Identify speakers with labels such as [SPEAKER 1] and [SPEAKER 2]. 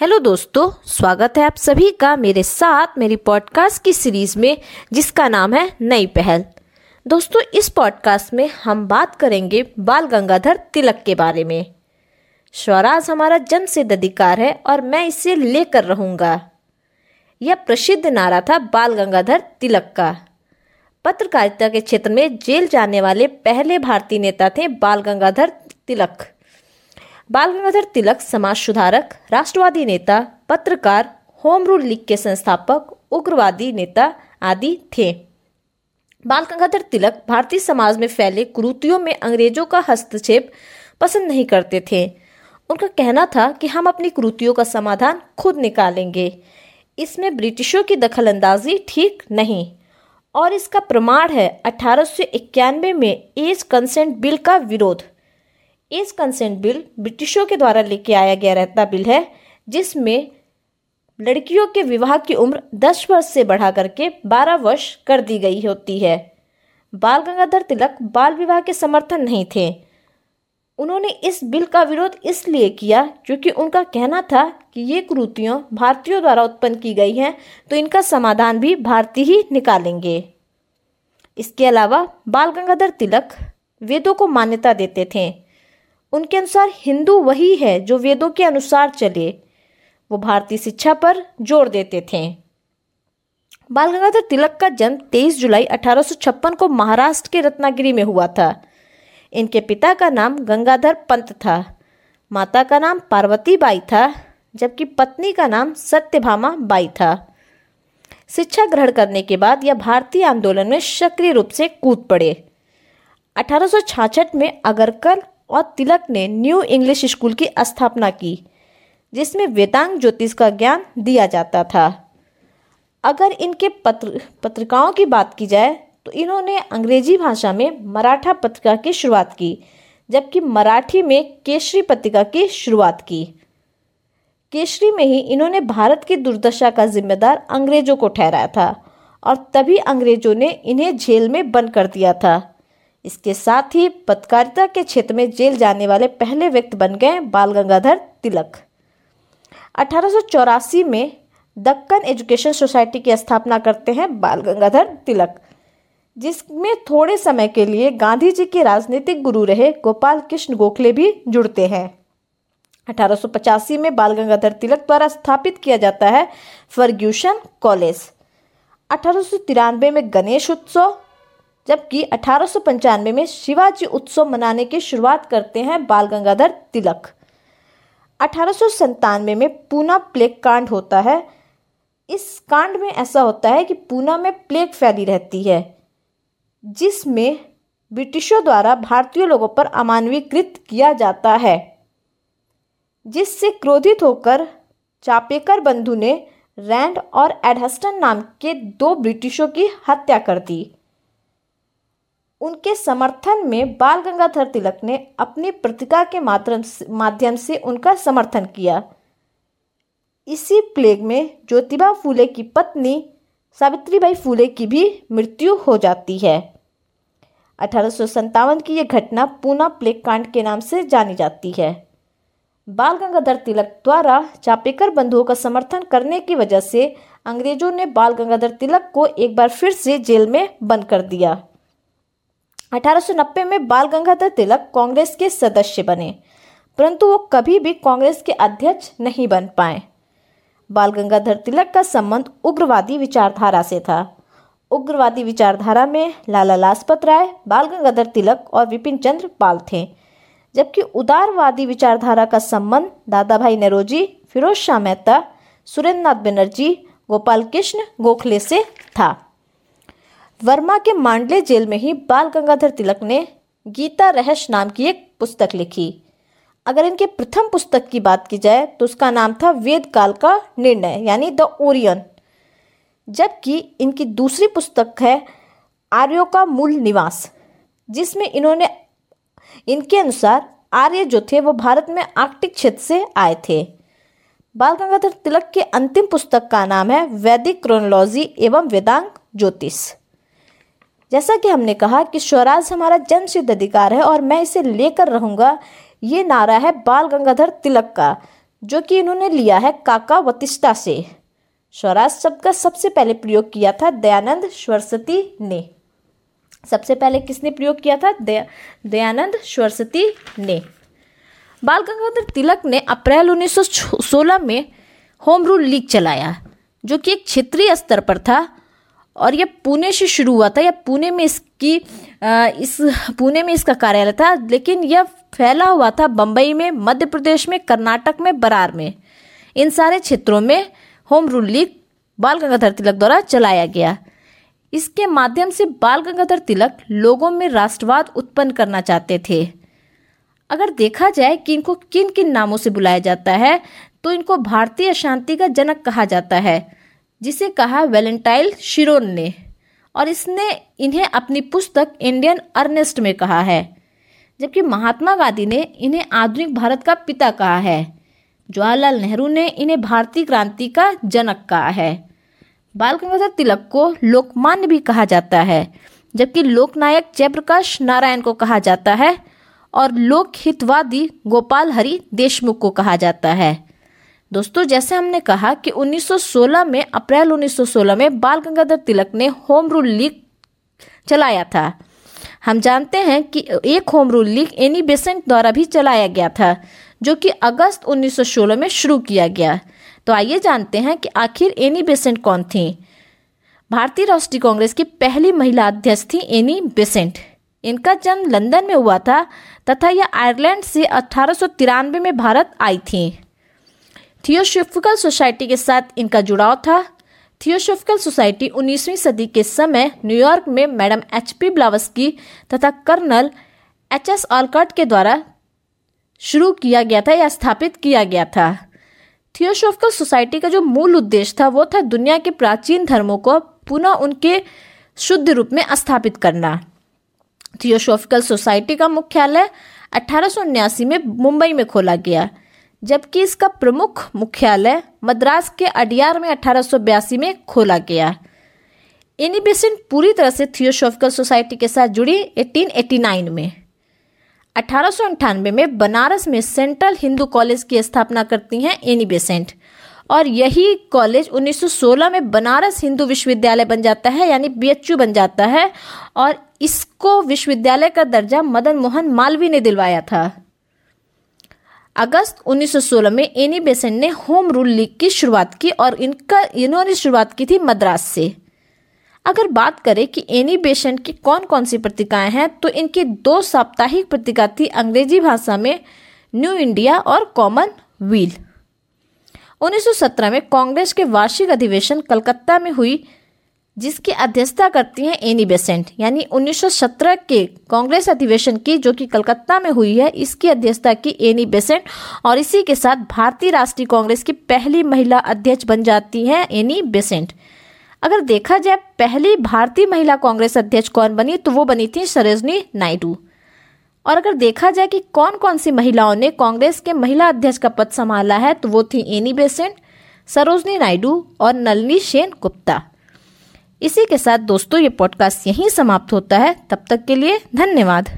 [SPEAKER 1] Hello दोस्तों, स्वागत है आप सभी का मेरे साथ मेरी पॉडकास्ट की सीरीज़ में, जिसका नाम है नई पहल। दोस्तों, इस पॉडकास्ट में हम बात करेंगे बाल गंगाधर तिलक के बारे में। स्वराज हमारा जन सिद्ध अधिकार है और मैं इसे लेकर रहूँगा। यह प्रसिद्ध नारा था बाल गंगाधर तिलक का। पत्रकारिता के क्षेत्र में जेल जाने वाले पहले भारतीय नेता थे बाल गंगाधर तिलक। बाल गंगाधर तिलक समाज सुधारक, राष्ट्रवादी नेता, पत्रकार, होम रूल लीग के संस्थापक, उग्रवादी नेता आदि थे। बाल गंगाधर तिलक भारतीय समाज में फैले कुरूतियों में अंग्रेज़ों का हस्तक्षेप पसंद नहीं करते थे। उनका कहना था कि हम अपनी कुरूतियों का समाधान खुद निकालेंगे। इसमें ब्रिटिशों की दखलंदाजी ठीक नहीं। और इसका प्रमाण है अठारह सौ इक्यानवे में एज कंसेंट बिल का विरोध। एज कंसेंट बिल ब्रिटिशों के द्वारा लेके आया गया रहता बिल है, जिसमें लड़कियों के विवाह की उम्र 10 वर्ष से बढ़ा करके 12 वर्ष कर दी गई होती है। बाल गंगाधर तिलक बाल विवाह के समर्थन नहीं थे। उन्होंने इस बिल का विरोध इसलिए किया क्योंकि उनका कहना था कि ये कुरूतियाँ भारतीयों द्वारा उत्पन्न की गई हैं तो इनका समाधान भी भारतीय ही निकालेंगे। इसके अलावा बाल गंगाधर तिलक वेदों को मान्यता देते थे। उनके अनुसार हिंदू वही है जो वेदों के अनुसार चले। वो भारतीय शिक्षा पर ज़ोर देते थे। बाल गंगाधर तिलक का जन्म 23 जुलाई अठारह सौ छप्पन को महाराष्ट्र के रत्नागिरी में हुआ था। इनके पिता का नाम गंगाधर पंत था। माता का नाम पार्वती बाई था, जबकि पत्नी का नाम सत्यभामा बाई था। शिक्षा ग्रहण करने के बाद यह भारतीय आंदोलन में सक्रिय रूप से कूद पड़े। अठारह में अगरकर और तिलक ने न्यू इंग्लिश स्कूल की स्थापना की, जिसमें वेदांग ज्योतिष का ज्ञान दिया जाता था। अगर इनके पत्र, पत्रिकाओं की बात की जाए तो इन्होंने अंग्रेज़ी भाषा में मराठा पत्रिका की शुरुआत की, जबकि मराठी में केसरी पत्रिका की शुरुआत की। केसरी में ही इन्होंने भारत की दुर्दशा का जिम्मेदार अंग्रेज़ों को ठहराया था, और तभी अंग्रेज़ों ने इन्हें जेल में बंद कर दिया था। इसके साथ ही पत्रकारिता के क्षेत्र में जेल जाने वाले पहले व्यक्ति बन गए बाल गंगाधर तिलक। अठारह सौ चौरासी में दक्कन एजुकेशन सोसाइटी की स्थापना करते हैं बाल गंगाधर तिलक, जिसमें थोड़े समय के लिए गांधी जी के राजनीतिक गुरु रहे गोपाल कृष्ण गोखले भी जुड़ते हैं। अठारह सौ पचासी में बाल गंगाधर तिलक द्वारा स्थापित किया जाता है फर्ग्यूशन कॉलेज। अठारह सौ तिरानवे में गणेश उत्सव जबकि अठारह सौ पंचानवे में शिवाजी उत्सव मनाने की शुरुआत करते हैं बाल गंगाधर तिलक। अठारह में पूना प्लेग कांड होता है। इस कांड में ऐसा होता है कि पूना में प्लेग फैली रहती है, जिसमें ब्रिटिशों द्वारा भारतीय लोगों पर अमानवीकृत किया जाता है, जिससे क्रोधित होकर चापेकर बंधु ने रैंड और एडहस्टन नाम के दो ब्रिटिशों की हत्या कर दी। उनके समर्थन में बाल गंगाधर तिलक ने अपनी प्रतिका के माध्यम से उनका समर्थन किया। इसी प्लेग में ज्योतिबा फूले की पत्नी, सावित्रीबाई फूले की भी मृत्यु हो जाती है। अठारह सौ सत्तावन की यह घटना पूना प्लेग कांड के नाम से जानी जाती है। बाल गंगाधर तिलक द्वारा चापेकर बंधुओं का समर्थन करने की वजह से अंग्रेज़ों ने बाल गंगाधर तिलक को एक बार फिर से जेल में बंद कर दिया। 1890 में बाल गंगाधर तिलक कांग्रेस के सदस्य बने, परंतु वो कभी भी कांग्रेस के अध्यक्ष नहीं बन पाए। बाल गंगाधर तिलक का संबंध उग्रवादी विचारधारा से था। उग्रवादी विचारधारा में लाला लाजपत राय, बाल गंगाधर तिलक और विपिन चंद्र पाल थे, जबकि उदारवादी विचारधारा का संबंध दादा भाई नरोजी, फिरोज शाह मेहता सुरेंद्र नाथ बनर्जी, गोपाल कृष्ण गोखले से था। वर्मा के मांडले जेल में ही बाल गंगाधर तिलक ने गीता रहस्य नाम की एक पुस्तक लिखी। अगर इनके प्रथम पुस्तक की बात की जाए तो उसका नाम था वेद काल का निर्णय, यानी द ओरियन। जबकि इनकी दूसरी पुस्तक है आर्यों का मूल निवास, जिसमें इन्होंने, इनके अनुसार आर्य जो थे, वो भारत में आर्कटिक क्षेत्र से आए थे। बाल गंगाधर तिलक के अंतिम पुस्तक का नाम है वैदिक क्रोनोलॉजी एवं वेदांग ज्योतिष। जैसा कि हमने कहा कि स्वराज हमारा जन सिद्ध अधिकार है और मैं इसे लेकर रहूँगा। ये नारा है बाल गंगाधर तिलक का, जो कि इन्होंने लिया है काका वतिष्ठा से। स्वराज शब्द का सबसे पहले प्रयोग किया था दयानंद सरस्वती ने। सबसे पहले किसने प्रयोग किया था? दया, दयानंद सरस्वती ने। बाल गंगाधर तिलक ने अप्रैल 1916 में होम रूल लीग चलाया, जो कि एक क्षेत्रीय स्तर पर था। और यह पुणे से शुरू हुआ था, या पुणे में इसकी इस, पुणे में इसका कार्यालय था, लेकिन यह फैला हुआ था बम्बई में, मध्य प्रदेश में, कर्नाटक में, बरार में। इन सारे क्षेत्रों में होम रूल लीग बाल गंगाधर तिलक द्वारा चलाया गया। इसके माध्यम से बाल गंगाधर तिलक लोगों में राष्ट्रवाद उत्पन्न करना चाहते थे। अगर देखा जाए कि इनको किन किन नामों से बुलाया जाता है तो इनको भारतीय शांति का जनक कहा जाता है। जिसे कहा वेलेंटाइल शिरोन ने, और इसने इन्हें अपनी पुस्तक इंडियन अर्नेस्ट में कहा है, जबकि महात्मा गांधी ने इन्हें आधुनिक भारत का पिता कहा है। जवाहरलाल नेहरू ने इन्हें भारतीय क्रांति का जनक कहा है। बाल गंगाधर तिलक को लोकमान्य भी कहा जाता है, जबकि लोकनायक जयप्रकाश नारायण को कहा जाता है, और लोकहितवादी गोपाल हरि देशमुख को कहा जाता है। दोस्तों, जैसे हमने कहा कि 1916 में, अप्रैल 1916 में बाल गंगाधर तिलक ने होम रूल लीग चलाया था। हम जानते हैं कि एक home rule league Annie Besant द्वारा भी चलाया गया था, जो कि अगस्त 1916 में शुरू किया गया। तो आइए जानते हैं कि आखिर एनी बेसेंट कौन थी। भारतीय राष्ट्रीय कांग्रेस की पहली महिला अध्यक्ष थी एनी बेसेंट इनका जन्म लंदन में हुआ था तथा यह आयरलैंड से अठारह सौ तिरानवे में भारत आई थी। थियोसोफिकल सोसाइटी के साथ इनका जुड़ाव था। थियोसोफिकल सोसाइटी 19वीं सदी के समय न्यूयॉर्क में मैडम एच पी ब्लावस्की तथा कर्नल एच एस ऑलकट के द्वारा शुरू किया गया था या स्थापित किया गया था। थियोसोफिकल सोसाइटी का जो मूल उद्देश्य था वो था दुनिया के प्राचीन धर्मों को पुनः उनके शुद्ध रूप में स्थापित करना। थियोसोफिकल सोसाइटी का मुख्यालय अठारह में मुंबई में खोला गया। जबकि इसका प्रमुख मुख्यालय मद्रास के अडियार में अठारह में खोला गया। इनिबेसेंट पूरी तरह से थियोसोफिकल सोसाइटी के साथ जुड़ी 1889 में। अठारह में बनारस में सेंट्रल हिंदू कॉलेज की स्थापना करती हैं एनी बेसेंट और यही कॉलेज 1916 में बनारस हिंदू विश्वविद्यालय बन जाता है, यानी बीएचयू बन जाता है। और इसको विश्वविद्यालय का दर्जा मदन मोहन मालवीय ने दिलवाया था। अगस्त 1916 में एनी बेसेंट ने होम रूल लीग की शुरुआत की और इनका, इन्होंने शुरुआत की थी मद्रास से। अगर बात करें कि एनी बेसेंट की कौन कौन सी पत्रिकाएँ हैं तो इनकी दो साप्ताहिक पत्रिका थी अंग्रेज़ी भाषा में न्यू इंडिया और कॉमन व्हील। 1917 में कांग्रेस के वार्षिक अधिवेशन कलकत्ता में हुई। जिसकी अध्यक्षता करती हैं एनी बेसेंट, यानी 1917 के कांग्रेस अधिवेशन की, जो कि कलकत्ता में हुई है, इसकी अध्यक्षता की एनी बेसेंट, और इसी के साथ भारतीय राष्ट्रीय कांग्रेस की पहली महिला अध्यक्ष बन जाती हैं एनी बेसेंट। अगर देखा जाए, पहली भारतीय महिला कांग्रेस अध्यक्ष कौन बनी तो वो बनी थी सरोजनी नायडू। और अगर देखा जाए कि कौन कौन सी महिलाओं ने कांग्रेस के महिला अध्यक्ष का पद संभाला है तो वो थी एनी बेसेंट, सरोजनी नायडू और नलनी सेन गुप्ता। इसी के साथ दोस्तों, ये पॉडकास्ट यहीं समाप्त होता है। तब तक के लिए धन्यवाद।